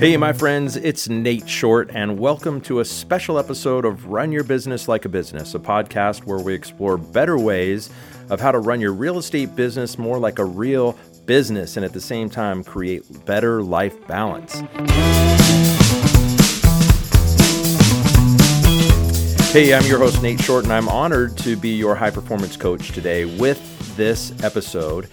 Hey, my friends, it's Nate Short, and welcome to a special episode of Run Your Business Like a Business, a podcast where we explore better ways of how to run your real estate business more like a real business and at the same time create better life balance. Hey, I'm your host, Nate Short, and I'm honored to be your high performance coach today with this episode.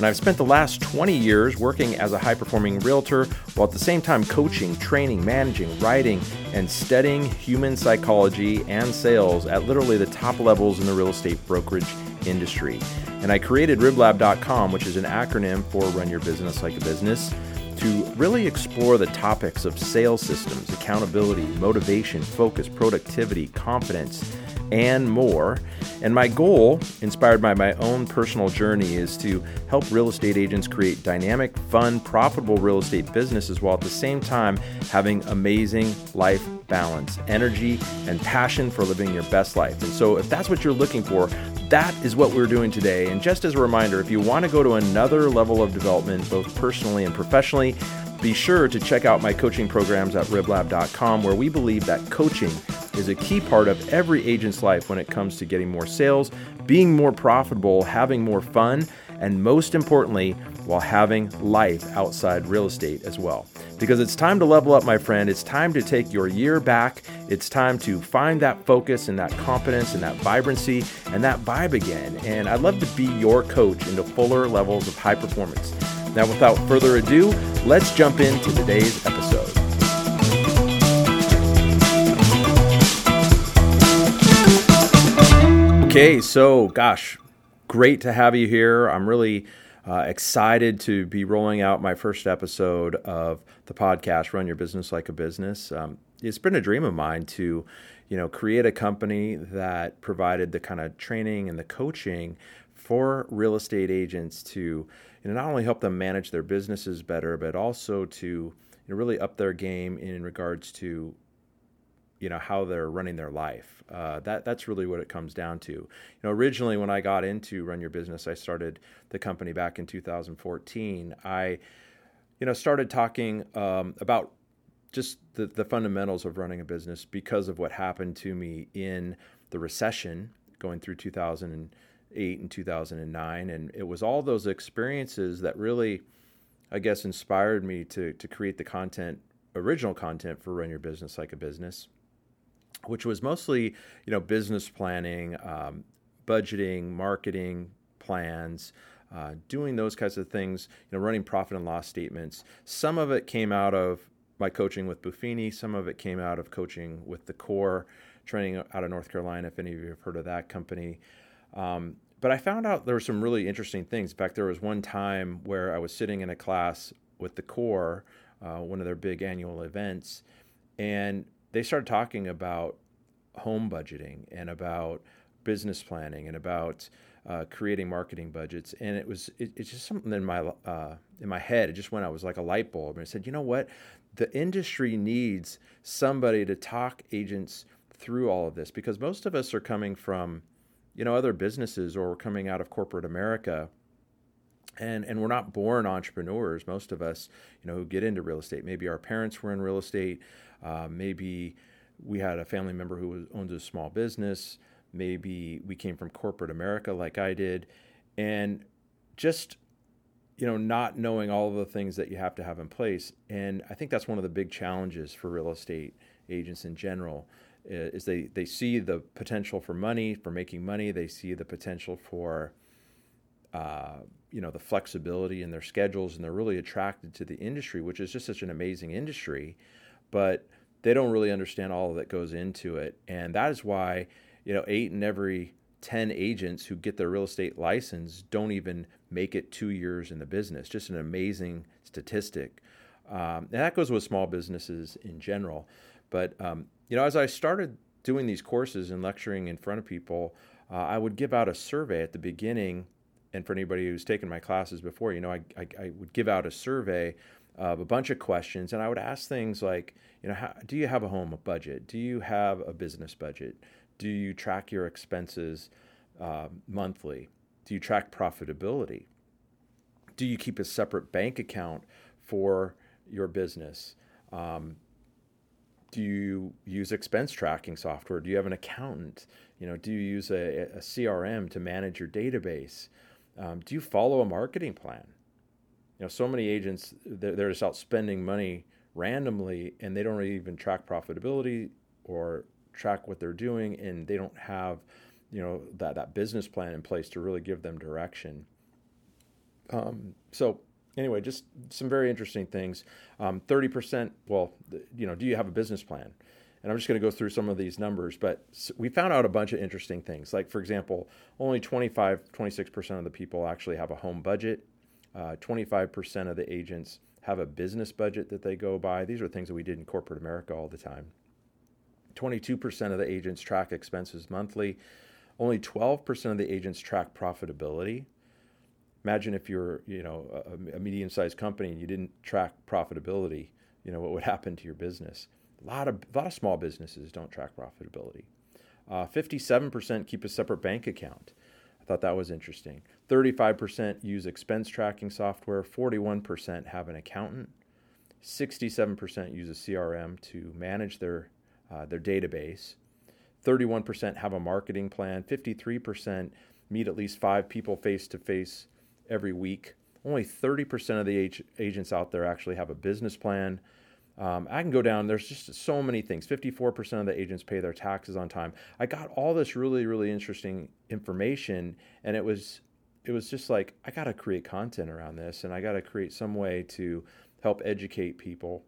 And I've spent the last 20 years working as a high performing realtor while at the same time coaching, training, managing, writing, and studying human psychology and sales at literally the top levels in the real estate brokerage industry. And I created riblab.com, which is an acronym for Run Your Business Like a Business to really explore the topics of sales systems, accountability, motivation, focus, productivity, confidence, and more. And my goal, inspired by my own personal journey, is to help real estate agents create dynamic, fun, profitable real estate businesses while at the same time having amazing life balance, energy, and passion for living your best life. And so, if that's what you're looking for, that is what we're doing today. And just as a reminder, if you want to go to another level of development, both personally and professionally, be sure to check out my coaching programs at riblab.com, where we believe that coaching is a key part of every agent's life when it comes to getting more sales, being more profitable, having more fun, and most importantly, while having life outside real estate as well. Because it's time to level up, my friend. It's time to take your year back. It's time to find that focus and that confidence and that vibrancy and that vibe again. And I'd love to be your coach into fuller levels of high performance. Now, without further ado, let's jump into today's episode. Okay, so gosh, great to have you here. I'm really uh, excited to be rolling out my first episode of the podcast, Run Your Business Like a Business. Um, it's been a dream of mine to, you know, create a company that provided the kind of training and the coaching for real estate agents to you know, not only help them manage their businesses better, but also to you know, really up their game in regards to you know how they're running their life. Uh, that that's really what it comes down to. You know, originally when I got into Run Your Business, I started the company back in 2014. I, you know, started talking um, about just the, the fundamentals of running a business because of what happened to me in the recession going through 2000. And, 2008 and 2009 and it was all those experiences that really i guess inspired me to to create the content original content for run your business like a business which was mostly you know business planning um, budgeting marketing plans uh, doing those kinds of things you know running profit and loss statements. Some of it came out of my coaching with buffini some of it came out of coaching with the core training out of north carolina if any of you have heard of that company um, but I found out there were some really interesting things. In fact, there was one time where I was sitting in a class with the core, uh, one of their big annual events, and they started talking about home budgeting and about business planning and about uh, creating marketing budgets. And it was it, it's just something in my uh, in my head. It just went. It was like a light bulb. And I said, you know what? The industry needs somebody to talk agents through all of this because most of us are coming from you know other businesses or we're coming out of corporate America. And and we're not born entrepreneurs. Most of us you know who get into real estate maybe our parents were in real estate uh, maybe we had a family member who was, a small business maybe we came from corporate america like i did. And just you know not knowing all of the things that you have to have in place. And i think that's one of the big challenges for real estate agents in general is they, they see the potential for money, for making money. They see the potential for, uh, you know, the flexibility in their schedules, and they're really attracted to the industry, which is just such an amazing industry. But they don't really understand all that goes into it, and that is why, you know, eight in every ten agents who get their real estate license don't even make it two years in the business. Just an amazing statistic. Um, and that goes with small businesses in general. But um, you know, as I started doing these courses and lecturing in front of people, uh, I would give out a survey at the beginning. And for anybody who's taken my classes before, you know, I, I, I would give out a survey of a bunch of questions, and I would ask things like, you know, how, do you have a home budget? Do you have a business budget? Do you track your expenses uh, monthly? Do you track profitability? Do you keep a separate bank account for your business? Um, do you use expense tracking software? Do you have an accountant? You know, do you use a, a CRM to manage your database? Um, do you follow a marketing plan? You know, so many agents they're, they're just out spending money randomly, and they don't really even track profitability or track what they're doing, and they don't have, you know, that that business plan in place to really give them direction. Um, so anyway, just some very interesting things. Um, 30%, well, you know, do you have a business plan? And I'm just going to go through some of these numbers, but we found out a bunch of interesting things. Like, for example, only 25, 26% of the people actually have a home budget. Uh, 25% of the agents have a business budget that they go by. These are things that we did in corporate America all the time. 22% of the agents track expenses monthly. Only 12% of the agents track profitability imagine if you're you know a, a medium-sized company and you didn't track profitability you know what would happen to your business. A lot of a lot of small businesses don't track profitability. Uh, 57% keep a separate bank account. I thought that was interesting. 35% use expense tracking software. 41% have an accountant. 67% use a crm to manage their uh, their database. 31% have a marketing plan. 53% meet at least five people face to face every week. Only 30% of the ag- agents out there actually have a business plan. Um, I can go down. There's just so many things. 54% of the agents pay their taxes on time. I got all this really, really interesting information, and it was, it was just like I got to create content around this, and I got to create some way to help educate people,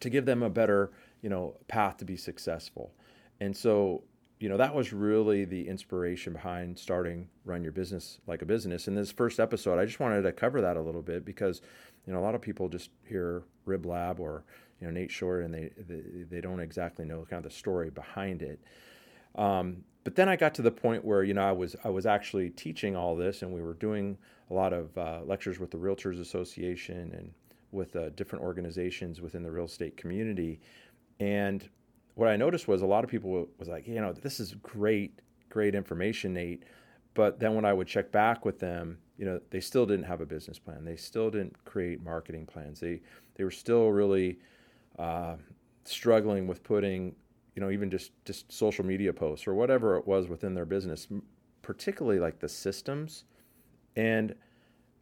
to give them a better, you know, path to be successful. And so you know that was really the inspiration behind starting run your business like a business. In this first episode i just wanted to cover that a little bit because you know a lot of people just hear rib lab or you know nate short and they they, they don't exactly know kind of the story behind it. Um, but then i got to the point where you know i was i was actually teaching all this and we were doing a lot of uh, lectures with the realtors association and with uh, different organizations within the real estate community. And what I noticed was a lot of people was like, you know, this is great, great information, Nate. But then when I would check back with them, you know, they still didn't have a business plan. They still didn't create marketing plans. They they were still really uh, struggling with putting, you know, even just just social media posts or whatever it was within their business, particularly like the systems. And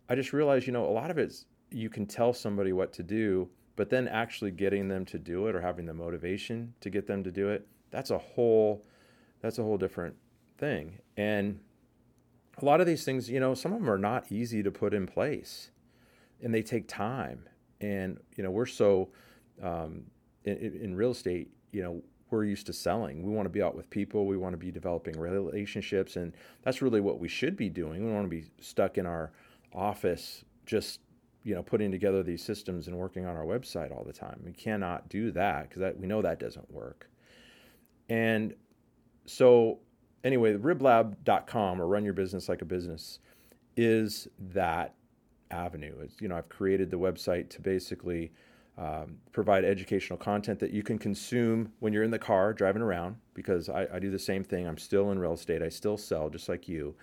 I just realized, you know, a lot of it's you can tell somebody what to do but then actually getting them to do it or having the motivation to get them to do it, that's a whole that's a whole different thing. And a lot of these things, you know, some of them are not easy to put in place and they take time. And, you know, we're so um, in, in real estate, you know, we're used to selling. We want to be out with people. We want to be developing relationships. And that's really what we should be doing. We don't want to be stuck in our office just you know putting together these systems and working on our website all the time. We cannot do that because we know that doesn't work. And so anyway, riblab.com or run your business like a business is that avenue. It's, you know, I've created the website to basically um, provide educational content that you can consume when you're in the car driving around because I, I do the same thing. I'm still in real estate. I still sell just like you,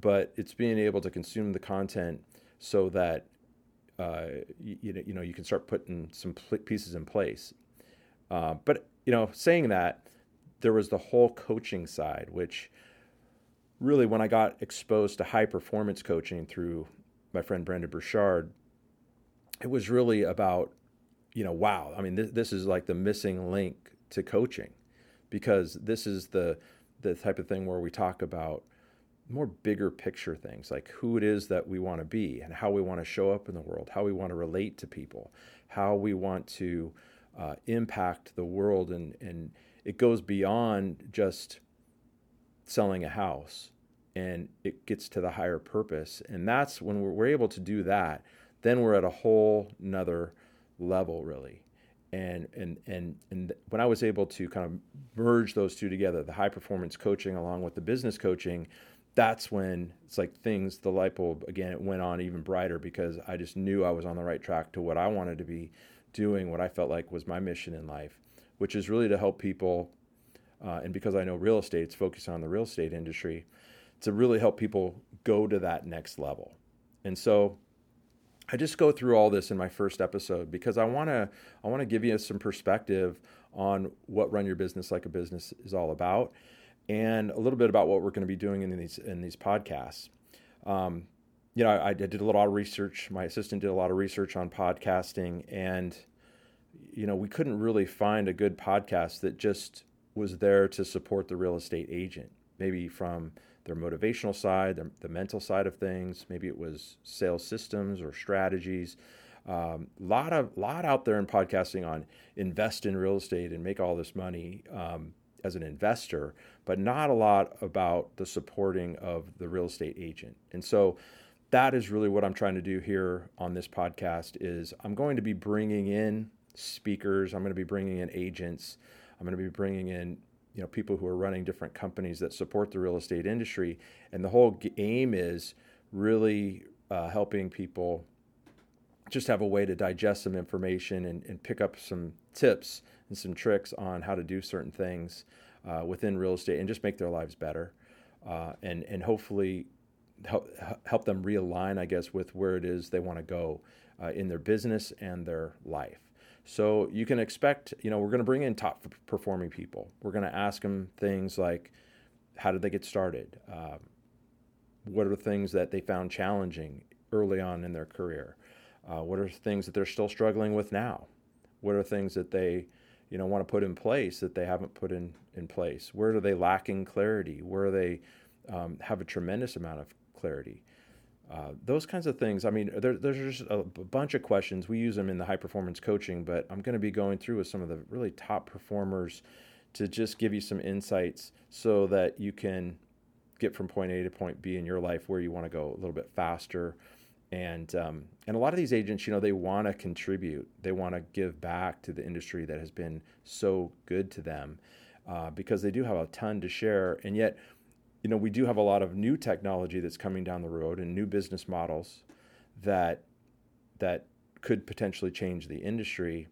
but it's being able to consume the content so that uh, you, you, know you can start putting some pieces in place. Uh, but you know, saying that, there was the whole coaching side, which really, when I got exposed to high performance coaching through my friend Brendon Burchard, it was really about, you know, wow. I mean, this, this is like the missing link to coaching, because this is the the type of thing where we talk about more bigger picture things like who it is that we want to be and how we want to show up in the world, how we want to relate to people, how we want to uh, impact the world. And, and it goes beyond just selling a house and it gets to the higher purpose. And that's when we're, we're able to do that, then we're at a whole nother level, really. And, and and and when I was able to kind of merge those two together, the high performance coaching along with the business coaching, that's when it's like things the light bulb again it went on even brighter because i just knew i was on the right track to what i wanted to be doing what i felt like was my mission in life which is really to help people uh, and because i know real estate's focused on the real estate industry to really help people go to that next level. And so I just go through all this in my first episode because I want to I want to give you some perspective on what run your business like a business is all about, and a little bit about what we're going to be doing in these in these podcasts. Um, you know, I, I, did a lot of research. My assistant did a lot of research on podcasting, and you know, we couldn't really find a good podcast that just was there to support the real estate agent. Maybe from their motivational side, the, the mental side of things. Maybe it was sales systems or strategies. A um, lot of lot out there in podcasting on invest in real estate and make all this money um, as an investor, but not a lot about the supporting of the real estate agent. And so that is really what I'm trying to do here on this podcast is I'm going to be bringing in speakers, I'm going to be bringing in agents, I'm going to be bringing in you know people who are running different companies that support the real estate industry, and the whole aim is really uh, helping people just have a way to digest some information and, and, pick up some tips and some tricks on how to do certain things uh, within real estate and just make their lives better, uh, and and hopefully help help them realign, I guess, with where it is they want to go uh, in their business and their life. So you can expect, you know, we're going to bring in top performing people. We're going to ask them things like, how did they get started? Um, what are the things that they found challenging early on in their career? Uh, what are things that they're still struggling with now? What are things that they, you know, want to put in place that they haven't put in in place? Where are they lacking clarity? Where they um, have a tremendous amount of clarity? Uh, those kinds of things. I mean, there, there's just a bunch of questions. We use them in the high performance coaching, but I'm going to be going through with some of the really top performers to just give you some insights so that you can get from point A to point B in your life where you want to go a little bit faster. And um, and a lot of these agents, you know, they want to contribute. They want to give back to the industry that has been so good to them uh, because they do have a ton to share. And yet, you know, we do have a lot of new technology that's coming down the road and new business models that that could potentially change the industry.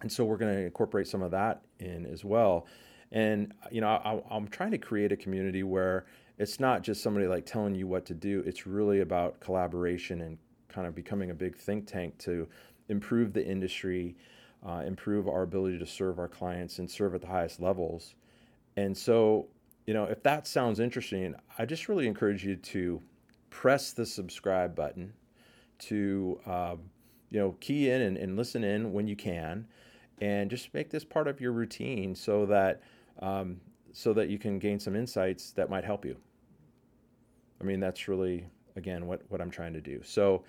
And so we're going to incorporate some of that in as well. And you know, I, I'm trying to create a community where it's not just somebody like telling you what to do. It's really about collaboration and kind of becoming a big think tank to improve the industry, uh, improve our ability to serve our clients and serve at the highest levels. And so you know, if that sounds interesting, I just really encourage you to press the subscribe button to, um, you know, key in and, and, listen in when you can, and just make this part of your routine so that um, so that you can gain some insights that might help you. I mean, that's really again what what I'm trying to do. So,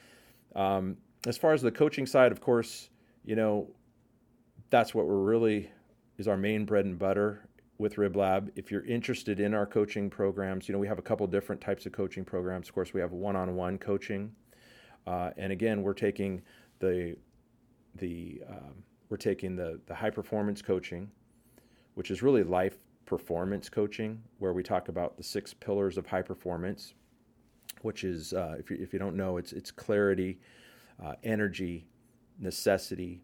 um, as far as the coaching side, of course, you know, that's what we're really is our main bread and butter with Rib Lab. If you're interested in our coaching programs, you know, we have a couple different types of coaching programs. Of course, we have one on one coaching. Uh, and again, we're taking the, the, um, we're taking the, the high performance coaching, which is really life performance coaching, where we talk about the six pillars of high performance, which is, uh, if, you, if you don't know, it's, it's clarity, uh, energy, necessity,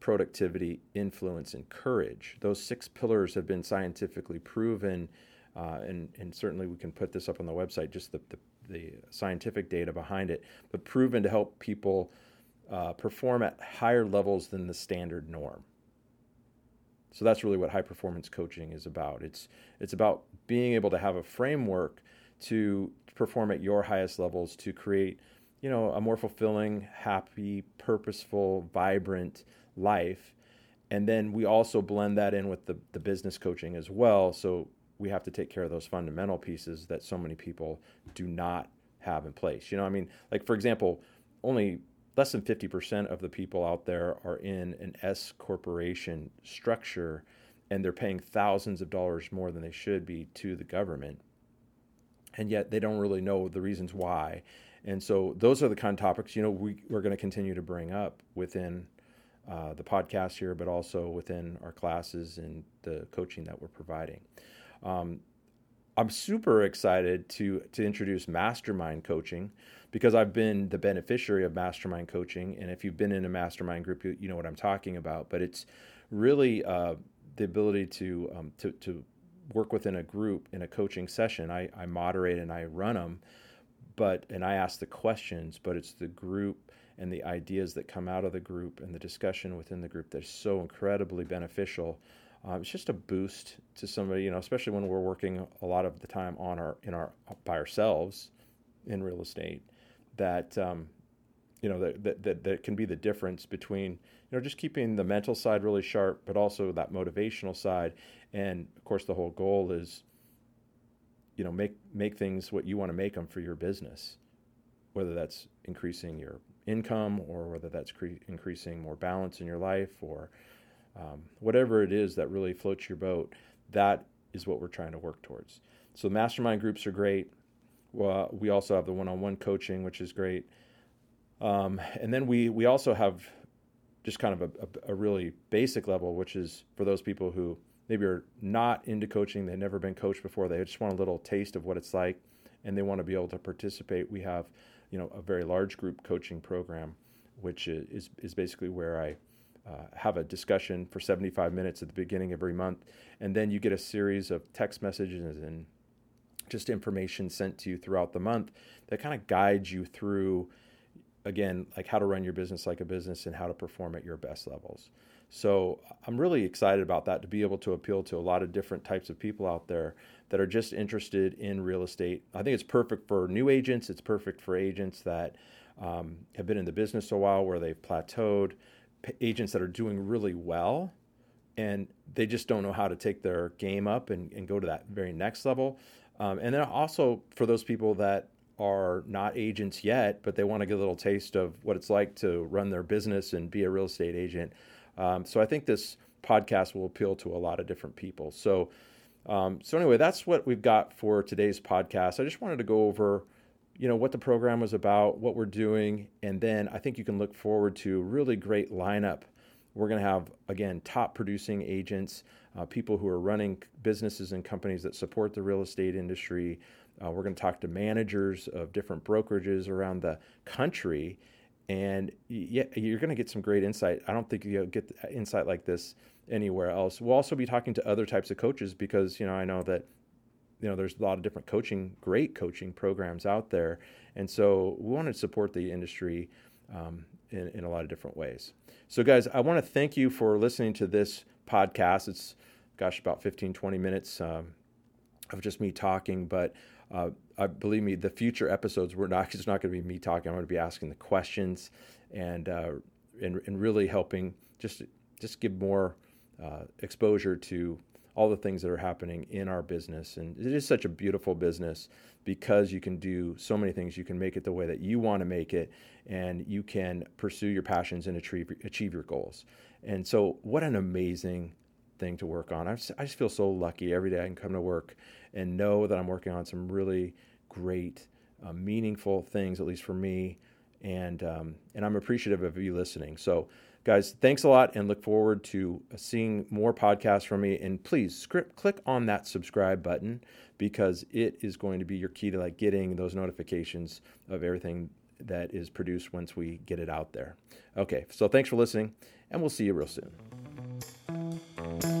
productivity, influence, and courage. Those six pillars have been scientifically proven, uh, and, and certainly we can put this up on the website, just the, the, the scientific data behind it, but proven to help people uh, perform at higher levels than the standard norm. So that's really what high performance coaching is about. It's, it's about being able to have a framework to perform at your highest levels to create you know a more fulfilling happy purposeful vibrant life. And then we also blend that in with the, the business coaching as well. So we have to take care of those fundamental pieces that so many people do not have in place. You know, I mean, like for example, only less than 50% of the people out there are in an S corporation structure and they're paying thousands of dollars more than they should be to the government. And yet they don't really know the reasons why. And so those are the kind of topics, you know, we, we're going to continue to bring up within uh, the podcast here, but also within our classes and the coaching that we're providing. Um, I'm super excited to to introduce mastermind coaching because I've been the beneficiary of mastermind coaching, and if you've been in a mastermind group, you, you know what I'm talking about. But it's really uh, the ability to, um, to to work within a group in a coaching session. I, I moderate and I run them, but and I ask the questions, but it's the group and the ideas that come out of the group and the discussion within the group that's so incredibly beneficial. Uh, it's just a boost to somebody, you know, especially when we're working a lot of the time on our in our by ourselves in real estate. That um, you know that, that that can be the difference between you know just keeping the mental side really sharp, but also that motivational side. And of course, the whole goal is you know make make things what you want to make them for your business whether that's increasing your income or whether that's cre- increasing more balance in your life or um, whatever it is that really floats your boat that is what we're trying to work towards. So mastermind groups are great. Well, we also have the one-on-one coaching which is great um, and then we we also have just kind of a, a, a really basic level which is for those people who maybe are not into coaching, they've never been coached before, they just want a little taste of what it's like, and they want to be able to participate. We have, you know, a very large group coaching program, which is is basically where I uh, have a discussion for 75 minutes at the beginning of every month, and then you get a series of text messages and just information sent to you throughout the month that kind of guides you through again like how to run your business like a business and how to perform at your best levels so I'm really excited about that to be able to appeal to a lot of different types of people out there that are just interested in real estate. I think it's perfect for new agents. It's perfect for agents that um, have been in the business a while where they've plateaued, agents that are doing really well and they just don't know how to take their game up and, and go to that very next level. Um, and then also for those people that are not agents yet, but they want to get a little taste of what it's like to run their business and be a real estate agent. Um, so I think this podcast will appeal to a lot of different people. So, um, so anyway, that's what we've got for today's podcast. I just wanted to go over, you know, what the program was about, what we're doing, and then I think you can look forward to really great lineup. We're going to have again top producing agents, uh, people who are running businesses and companies that support the real estate industry. Uh, we're going to talk to managers of different brokerages around the country and yeah, you're going to get some great insight. I don't think you'll get insight like this anywhere else. We'll also be talking to other types of coaches because you know I know that you know there's a lot of different coaching, great coaching programs out there, and so we want to support the industry um, in, in a lot of different ways. So guys, I want to thank you for listening to this podcast. It's gosh about 15, 20 minutes. Um, of just me talking, but uh, I believe me, the future episodes we're not. It's not going to be me talking. I'm going to be asking the questions and uh, and, and really helping just just give more uh, exposure to all the things that are happening in our business. And it is such a beautiful business because you can do so many things. You can make it the way that you want to make it, and you can pursue your passions and achieve achieve your goals. And so, what an amazing thing to work on. I just, I just feel so lucky every day I can come to work and know that I'm working on some really great, uh, meaningful things, at least for me. And um, and I'm appreciative of you listening. So, guys, thanks a lot, and look forward to seeing more podcasts from me. And please, script, click on that subscribe button because it is going to be your key to like getting those notifications of everything that is produced once we get it out there. Okay, so thanks for listening, and we'll see you real soon. You.